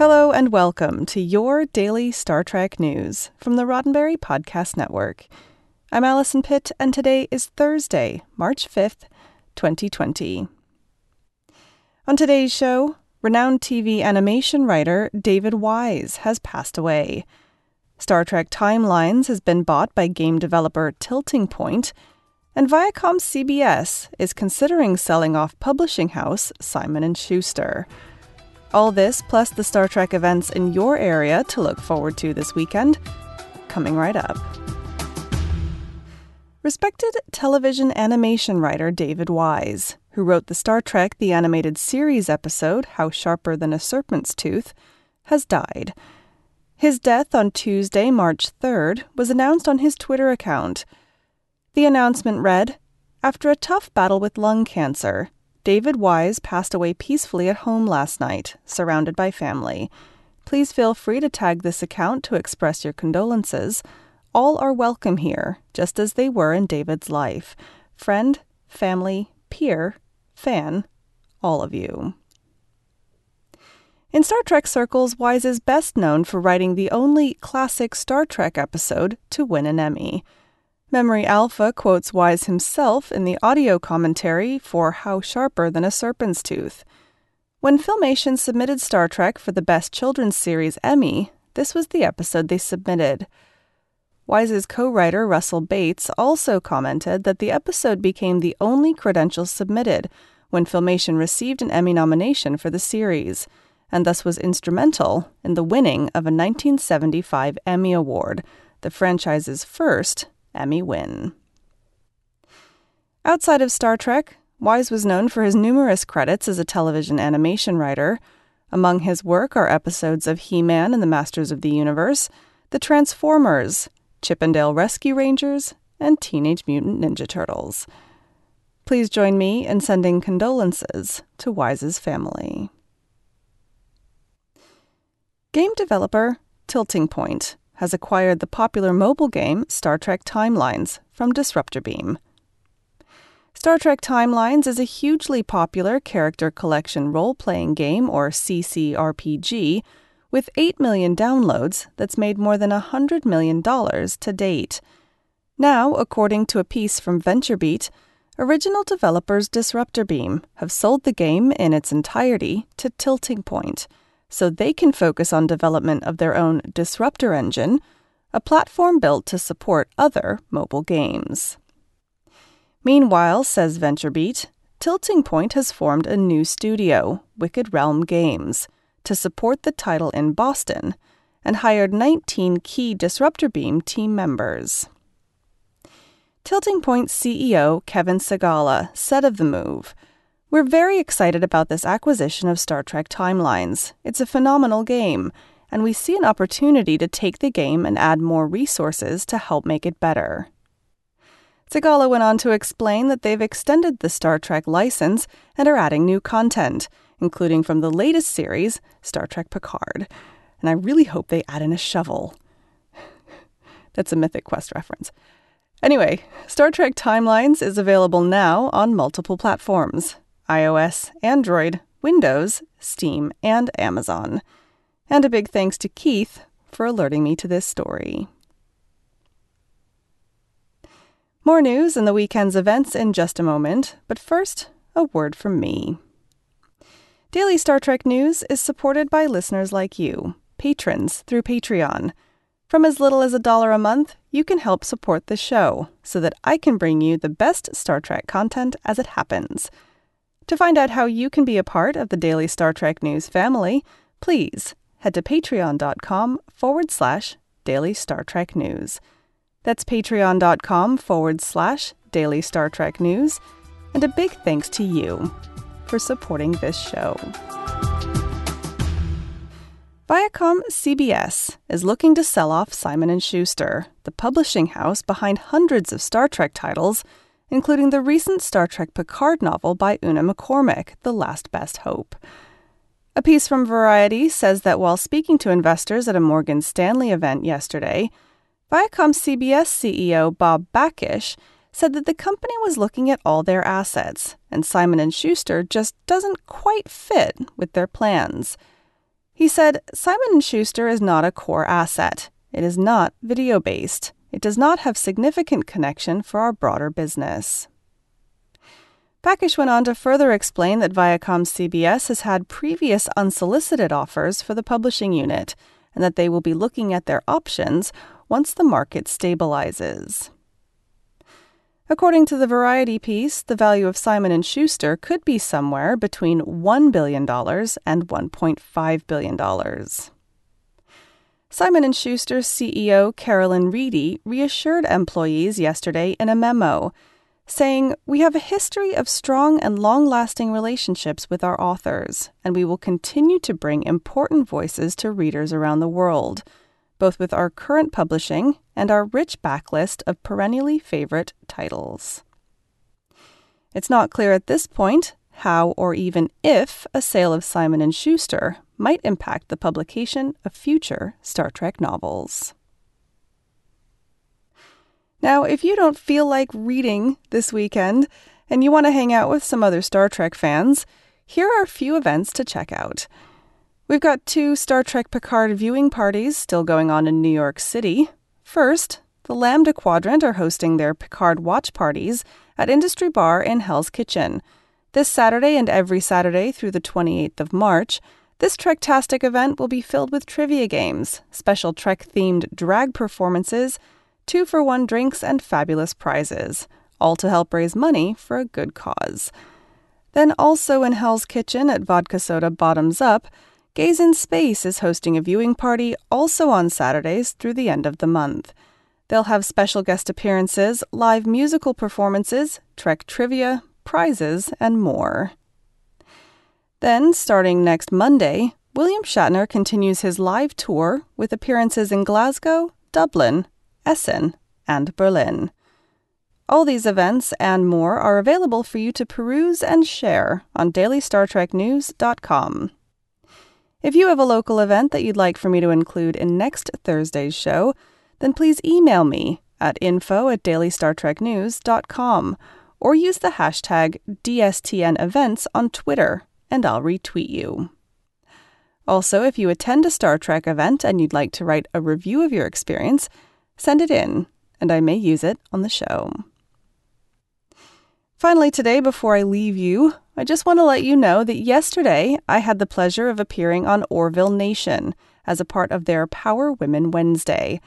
Hello and welcome to your daily Star Trek news from the Roddenberry Podcast Network. I'm Allison Pitt, and today is Thursday, March 5th, 2020. On today's show, renowned TV animation writer David Wise has passed away. Star Trek Timelines has been bought by game developer Tilting Point, and Viacom CBS is considering selling off publishing house Simon & Schuster. All this, plus the Star Trek events in your area to look forward to this weekend, coming right up. Respected television animation writer David Wise, who wrote the Star Trek The Animated Series episode, How Sharper Than a Serpent's Tooth, has died. His death on Tuesday, March 3rd, was announced on his Twitter account. The announcement read After a tough battle with lung cancer, David Wise passed away peacefully at home last night, surrounded by family. Please feel free to tag this account to express your condolences. All are welcome here, just as they were in David's life. Friend, family, peer, fan, all of you. In Star Trek circles, Wise is best known for writing the only classic Star Trek episode to win an Emmy. Memory Alpha quotes Wise himself in the audio commentary for How Sharper Than a Serpent's Tooth. When Filmation submitted Star Trek for the Best Children's Series Emmy, this was the episode they submitted. Wise's co writer Russell Bates also commented that the episode became the only credential submitted when Filmation received an Emmy nomination for the series, and thus was instrumental in the winning of a 1975 Emmy Award, the franchise's first Emmy win. Outside of Star Trek, Wise was known for his numerous credits as a television animation writer. Among his work are episodes of He Man and the Masters of the Universe, The Transformers, Chip 'n Dale Rescue Rangers, and Teenage Mutant Ninja Turtles. Please join me in sending condolences to Wise's family. Game developer Tilting Point has acquired the popular mobile game Star Trek Timelines from Disruptor Beam. Star Trek Timelines is a hugely popular character collection role playing game, or CCRPG, with 8 million downloads that's made more than $100 million to date. Now, according to a piece from VentureBeat, original developers Disruptor Beam have sold the game in its entirety to Tilting Point so they can focus on development of their own Disruptor engine, a platform built to support other mobile games. Meanwhile, says VentureBeat, Tilting Point has formed a new studio, Wicked Realm Games, to support the title in Boston and hired 19 key Disruptor Beam team members. Tilting Point CEO Kevin Segalla said of the move, we're very excited about this acquisition of Star Trek Timelines. It's a phenomenal game, and we see an opportunity to take the game and add more resources to help make it better. Segalla went on to explain that they've extended the Star Trek license and are adding new content, including from the latest series, Star Trek Picard. And I really hope they add in a shovel. That's a Mythic Quest reference. Anyway, Star Trek Timelines is available now on multiple platforms iOS, Android, Windows, Steam, and Amazon. And a big thanks to Keith for alerting me to this story. More news and the weekend's events in just a moment, but first, a word from me. Daily Star Trek news is supported by listeners like you, patrons through Patreon. From as little as a dollar a month, you can help support the show so that I can bring you the best Star Trek content as it happens. To find out how you can be a part of the Daily Star Trek News family, please head to patreon.com forward slash Daily Star Trek News. That's patreon.com forward slash Daily Star Trek News. And a big thanks to you for supporting this show. Viacom CBS is looking to sell off Simon & Schuster, the publishing house behind hundreds of Star Trek titles, including the recent Star Trek Picard novel by Una McCormack, The Last Best Hope. A piece from Variety says that while speaking to investors at a Morgan Stanley event yesterday, Viacom CBS CEO Bob Bakish said that the company was looking at all their assets and Simon & Schuster just doesn't quite fit with their plans. He said Simon & Schuster is not a core asset. It is not video-based. It does not have significant connection for our broader business. Bakish went on to further explain that Viacom CBS has had previous unsolicited offers for the publishing unit and that they will be looking at their options once the market stabilizes. According to the Variety piece, the value of Simon & Schuster could be somewhere between $1 billion and $1.5 billion. Simon & Schuster's CEO Carolyn Reidy reassured employees yesterday in a memo, saying, "We have a history of strong and long-lasting relationships with our authors, and we will continue to bring important voices to readers around the world." both with our current publishing and our rich backlist of perennially favorite titles. It's not clear at this point how or even if a sale of Simon & Schuster might impact the publication of future Star Trek novels. Now, if you don't feel like reading this weekend and you want to hang out with some other Star Trek fans, here are a few events to check out. We've got two Star Trek Picard viewing parties still going on in New York City. First, the Lambda Quadrant are hosting their Picard watch parties at Industry Bar in Hell's Kitchen. This Saturday and every Saturday through the 28th of March, this Trektastic event will be filled with trivia games, special Trek themed drag performances, two for one drinks, and fabulous prizes, all to help raise money for a good cause. Then, also in Hell's Kitchen at Vodka Soda Bottoms Up, Gaze in Space is hosting a viewing party also on Saturdays through the end of the month. They'll have special guest appearances, live musical performances, Trek trivia, prizes, and more. Then, starting next Monday, William Shatner continues his live tour with appearances in Glasgow, Dublin, Essen, and Berlin. All these events and more are available for you to peruse and share on dailystartreknews.com. If you have a local event that you'd like for me to include in next Thursday's show, then please email me at info at dailystartreknews.com or use the hashtag DSTNevents on Twitter and I'll retweet you. Also, if you attend a Star Trek event and you'd like to write a review of your experience, send it in and I may use it on the show. Finally, today, before I leave you, I just want to let you know that yesterday I had the pleasure of appearing on Orville Nation as a part of their Power Women Wednesday.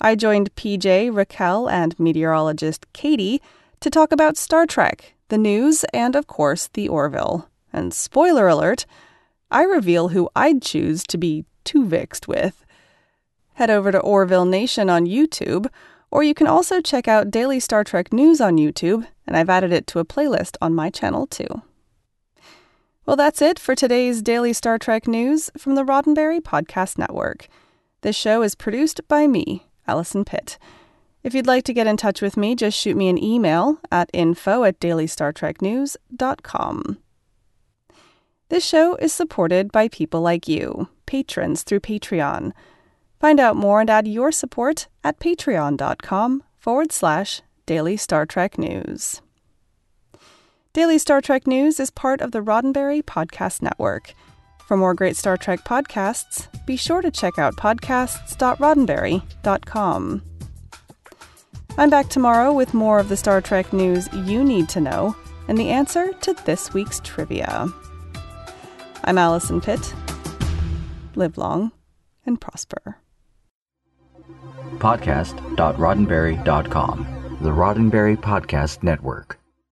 I joined PJ, Raquel, and meteorologist Katie to talk about Star Trek, the news, and of course, the Orville. And spoiler alert, I reveal who I'd choose to be Tuvixed with. Head over to Orville Nation on YouTube, or you can also check out Daily Star Trek News on YouTube, and I've added it to a playlist on my channel too. Well, that's it for today's daily Star Trek news from the Roddenberry Podcast Network. This show is produced by me, Allison Pitt. If you'd like to get in touch with me, just shoot me an email at info at dailystartreknews.com. This show is supported by people like you, patrons through Patreon. Find out more and add your support at patreon.com forward slash daily Star Trek news. Daily Star Trek News is part of the Roddenberry Podcast Network. For more great Star Trek podcasts, be sure to check out podcasts.roddenberry.com. I'm back tomorrow with more of the Star Trek news you need to know and the answer to this week's trivia. I'm Allison Pitt. Live long and prosper. Podcast.roddenberry.com, the Roddenberry Podcast Network.